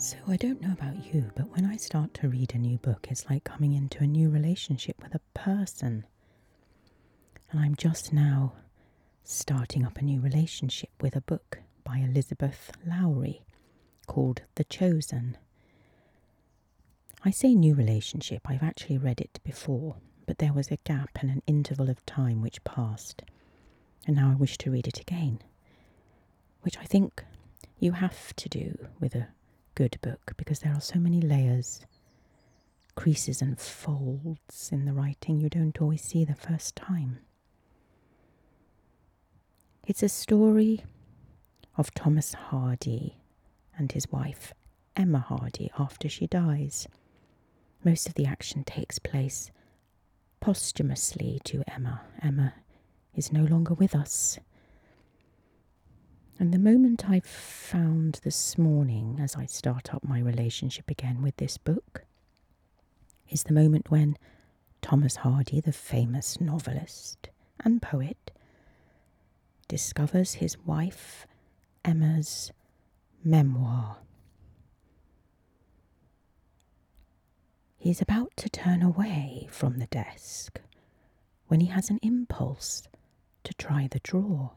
So, I don't know about you, but when I start to read a new book, it's like coming into a new relationship with a person. And I'm just now starting up a new relationship with a book by Elizabeth Lowry called The Chosen. I say new relationship, I've actually read it before, but there was a gap and an interval of time which passed, and now I wish to read it again, which I think you have to do with a good book because there are so many layers, creases, and folds in the writing you don't always see the first time. It's a story of Thomas Hardy and his wife, Emma Hardy, after she dies. Most of the action takes place posthumously to Emma. Emma is no longer with us. And the moment I've found this morning as I start up my relationship again with this book is the moment when Thomas Hardy, the famous novelist and poet, discovers his wife Emma's memoir. He is about to turn away from the desk when he has an impulse to try the drawer.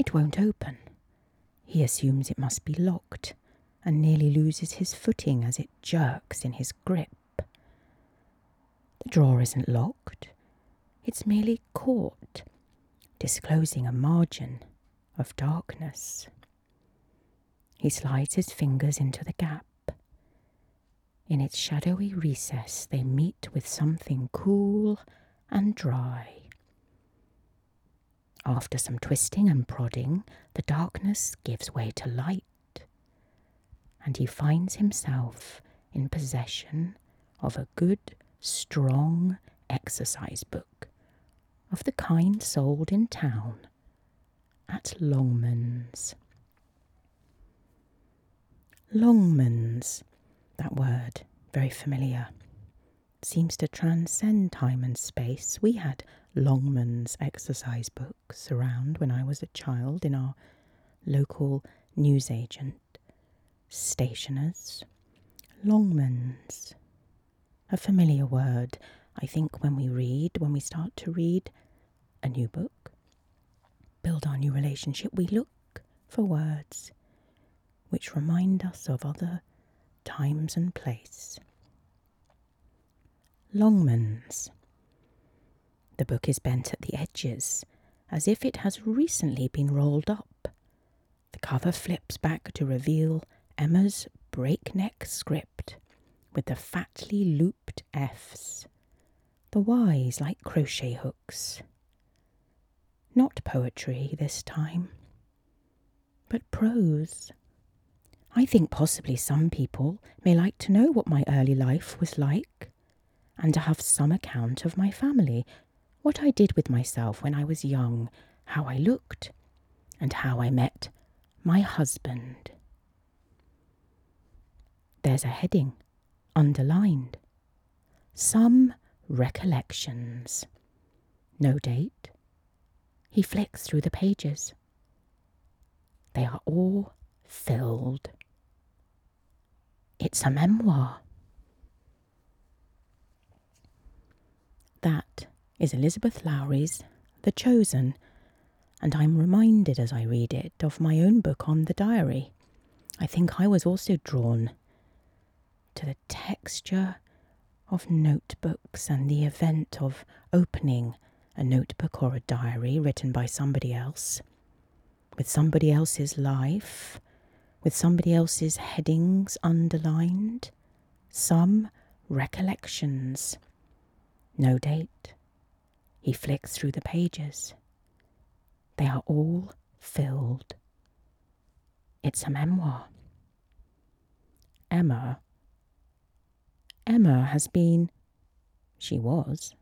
It won't open. He assumes it must be locked and nearly loses his footing as it jerks in his grip. The drawer isn't locked, it's merely caught, disclosing a margin of darkness. He slides his fingers into the gap. In its shadowy recess, they meet with something cool and dry. After some twisting and prodding, the darkness gives way to light, and he finds himself in possession of a good, strong exercise book of the kind sold in town at Longman's. Longman's, that word, very familiar, seems to transcend time and space. We had Longman's exercise books around when I was a child in our local newsagent stationers. Longman's, a familiar word, I think, when we read, when we start to read a new book, build our new relationship, we look for words which remind us of other times and place. Longman's the book is bent at the edges, as if it has recently been rolled up. The cover flips back to reveal Emma's breakneck script with the fatly looped F's, the Y's like crochet hooks. Not poetry this time, but prose. I think possibly some people may like to know what my early life was like, and to have some account of my family what I did with myself when I was young, how I looked, and how I met my husband. There's a heading, underlined. Some recollections. No date. He flicks through the pages. They are all filled. It's a memoir. That is Elizabeth Lowry's The Chosen, and I'm reminded as I read it of my own book on the diary. I think I was also drawn to the texture of notebooks and the event of opening a notebook or a diary written by somebody else, with somebody else's life, with somebody else's headings underlined, some recollections, no date, he flicks through the pages. They are all filled. It's a memoir. Emma. Emma has been, she was,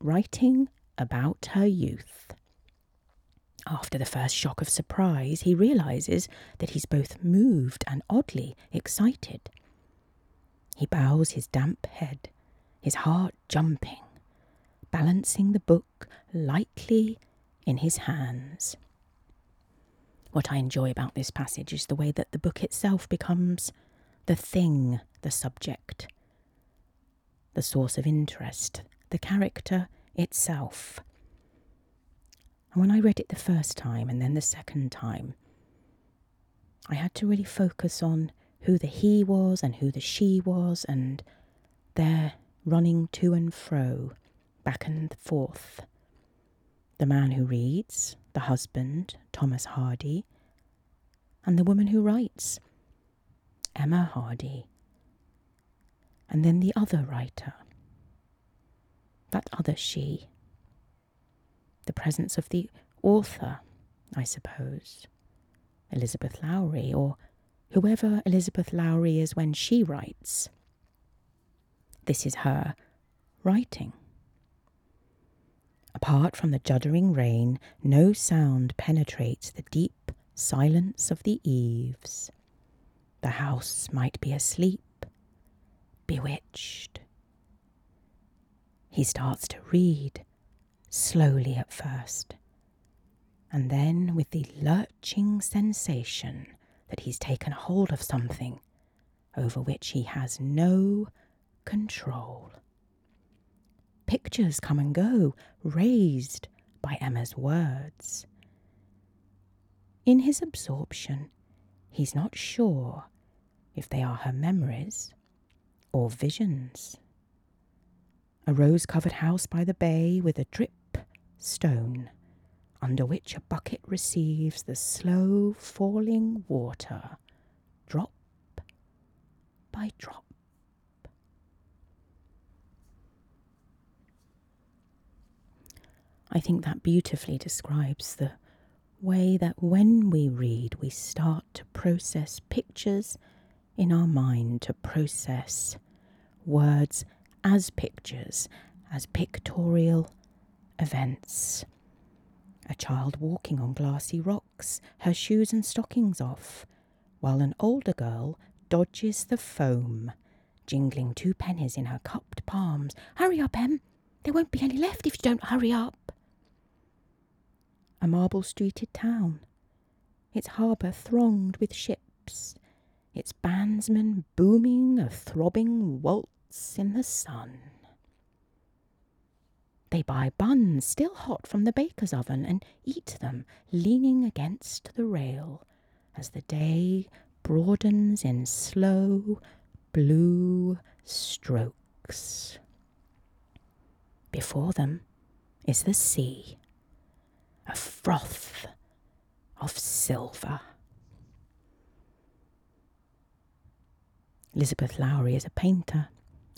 writing about her youth. After the first shock of surprise, he realizes that he's both moved and oddly excited. He bows his damp head, his heart jumping balancing the book lightly in his hands. What I enjoy about this passage is the way that the book itself becomes the thing, the subject, the source of interest, the character itself. And when I read it the first time and then the second time, I had to really focus on who the he was and who the she was and their running to and fro, back and forth. The man who reads, the husband, Thomas Hardy, and the woman who writes, Emma Hardy. And then the other writer, that other she, the presence of the author, I suppose, Elizabeth Lowry, or whoever Elizabeth Lowry is when she writes. This is her writing. Apart from the juddering rain, no sound penetrates the deep silence of the eaves. The house might be asleep, bewitched. He starts to read, slowly at first, and then with the lurching sensation that he's taken hold of something over which he has no control. Pictures come and go, raised by Emma's words. In his absorption, he's not sure if they are her memories or visions. A rose covered house by the bay with a drip stone under which a bucket receives the slow falling water, drop by drop. I think that beautifully describes the way that when we read, we start to process pictures in our mind, to process words as pictures, as pictorial events. A child walking on glassy rocks, her shoes and stockings off, while an older girl dodges the foam, jingling two pennies in her cupped palms. Hurry up, Em! There won't be any left if you don't hurry up. A marble streeted town, its harbour thronged with ships, its bandsmen booming a throbbing waltz in the sun. They buy buns still hot from the baker's oven and eat them leaning against the rail as the day broadens in slow blue strokes. Before them is the sea, a froth of silver. Elizabeth Lowry is a painter,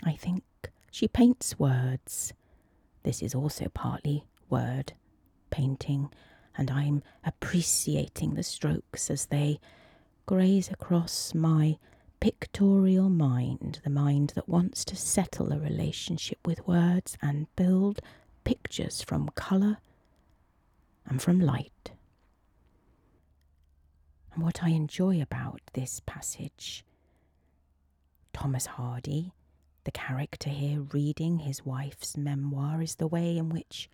I think. She paints words this is also partly word painting, and I'm appreciating the strokes as they graze across my pictorial mind, the mind that wants to settle a relationship with words and build pictures from colour and from light. And what I enjoy about this passage, Thomas Hardy the character here reading his wife's memoir is the way in which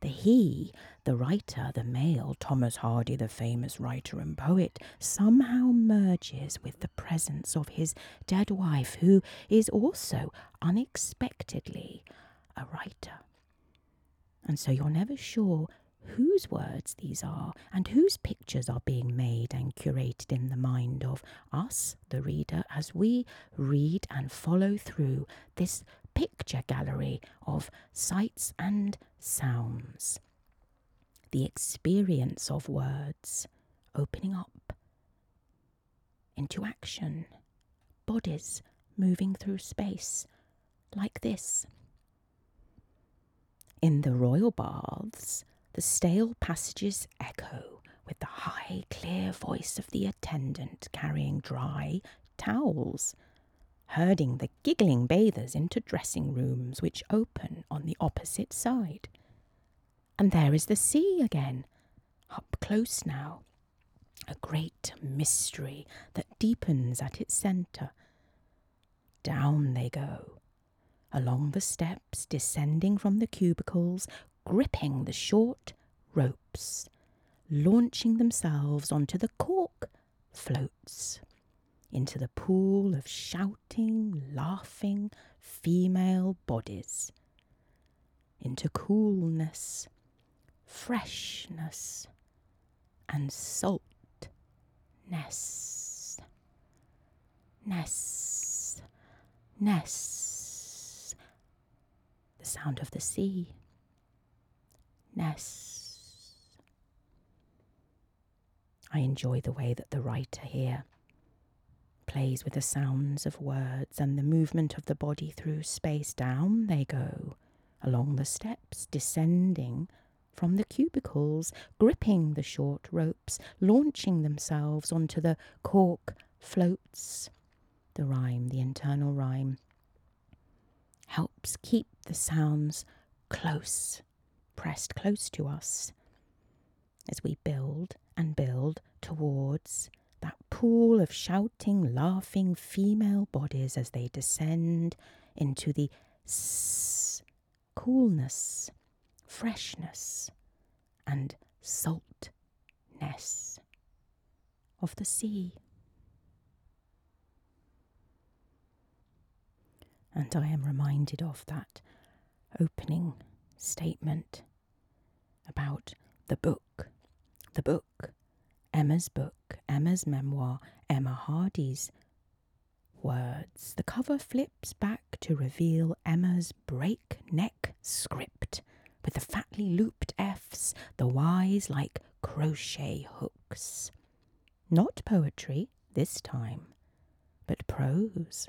the he, the writer, the male, Thomas Hardy, the famous writer and poet, somehow merges with the presence of his dead wife, who is also unexpectedly a writer. And so you're never sure whose words these are and whose pictures are being made and curated in the mind of us, the reader, as we read and follow through this picture gallery of sights and sounds. The experience of words opening up into action, bodies moving through space like this. In the royal baths, the stale passages echo with the high, clear voice of the attendant carrying dry towels, herding the giggling bathers into dressing rooms which open on the opposite side. And there is the sea again, up close now, a great mystery that deepens at its centre. Down they go, along the steps, descending from the cubicles, gripping the short ropes, launching themselves onto the cork floats into the pool of shouting, laughing female bodies, into coolness, freshness, and saltness. Ness, ness, the sound of the sea. Ness. I enjoy the way that the writer here plays with the sounds of words and the movement of the body through space. Down they go, along the steps, descending from the cubicles, gripping the short ropes, launching themselves onto the cork floats. The rhyme, the internal rhyme, helps keep the sounds close, pressed close to us as we build and build towards that pool of shouting, laughing female bodies as they descend into the s- coolness, freshness, and saltness of the sea. And I am reminded of that opening statement about the book, the book Emma's book, Emma's memoir, Emma Hardy's words. The cover flips back to reveal Emma's breakneck script with the fatly looped F's, the Y's like crochet hooks. Not poetry this time, but prose.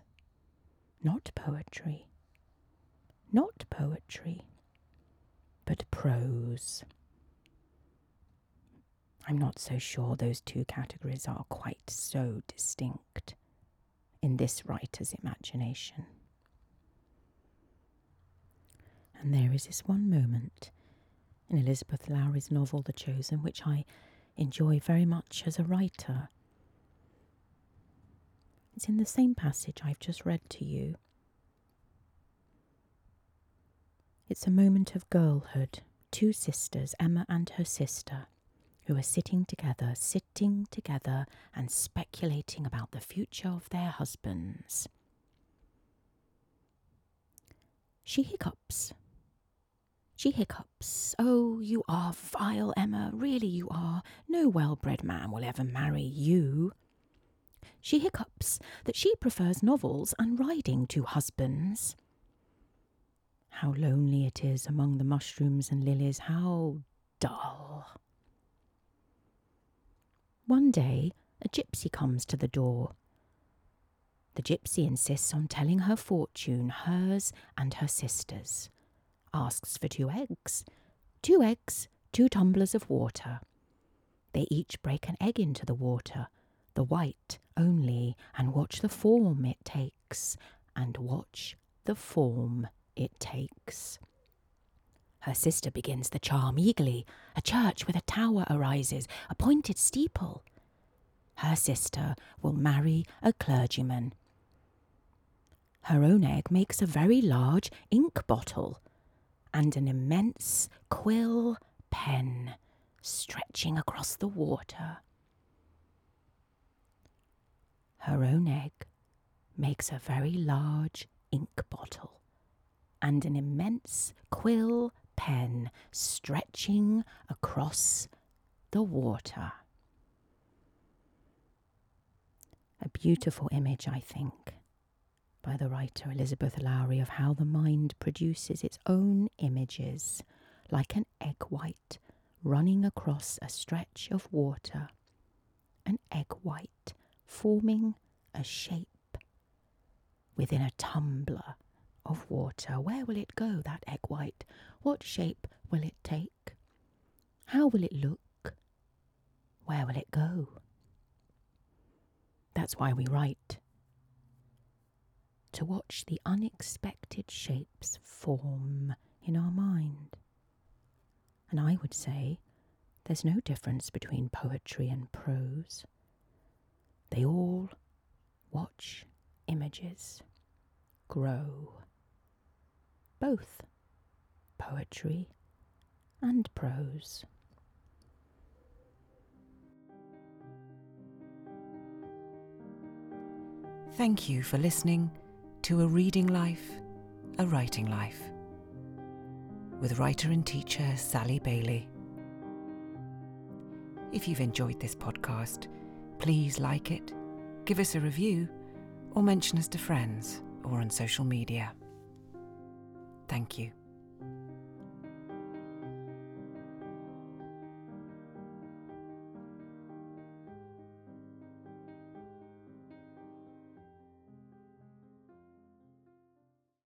Not poetry. Not poetry, but prose. I'm not so sure those two categories are quite so distinct in this writer's imagination. And there is this one moment in Elizabeth Lowry's novel, The Chosen, which I enjoy very much as a writer. It's in the same passage I've just read to you. It's a moment of girlhood, two sisters, Emma and her sister who are sitting together, sitting together and speculating about the future of their husbands. She hiccups. She hiccups. Oh, you are vile, Emma. Really, you are. No well bred man will ever marry you. She hiccups that she prefers novels and riding to husbands. How lonely it is among the mushrooms and lilies. How dull. One day, a gypsy comes to the door. The gypsy insists on telling her fortune, hers and her sister's. Asks for two eggs. Two eggs, two tumblers of water. They each break an egg into the water, the white only, and watch the form it takes, and watch the form it takes. Her sister begins the charm eagerly. A church with a tower arises, a pointed steeple. Her sister will marry a clergyman. Her own egg makes a very large ink bottle and an immense quill pen stretching across the water. Her own egg makes a very large ink bottle and an immense quill pen stretching across the water. A beautiful image, I think, by the writer Elizabeth Lowry of how the mind produces its own images like an egg white running across a stretch of water. An egg white forming a shape within a tumbler of water. Where will it go, that egg white? What shape will it take? How will it look? Where will it go? That's why we write. To watch the unexpected shapes form in our mind. And I would say there's no difference between poetry and prose. They all watch images grow both poetry and prose. Thank you for listening to A Reading Life, A Writing Life with writer and teacher Sally Bayley. If you've enjoyed this podcast, please like it, give us a review, or mention us to friends or on social media. Thank you.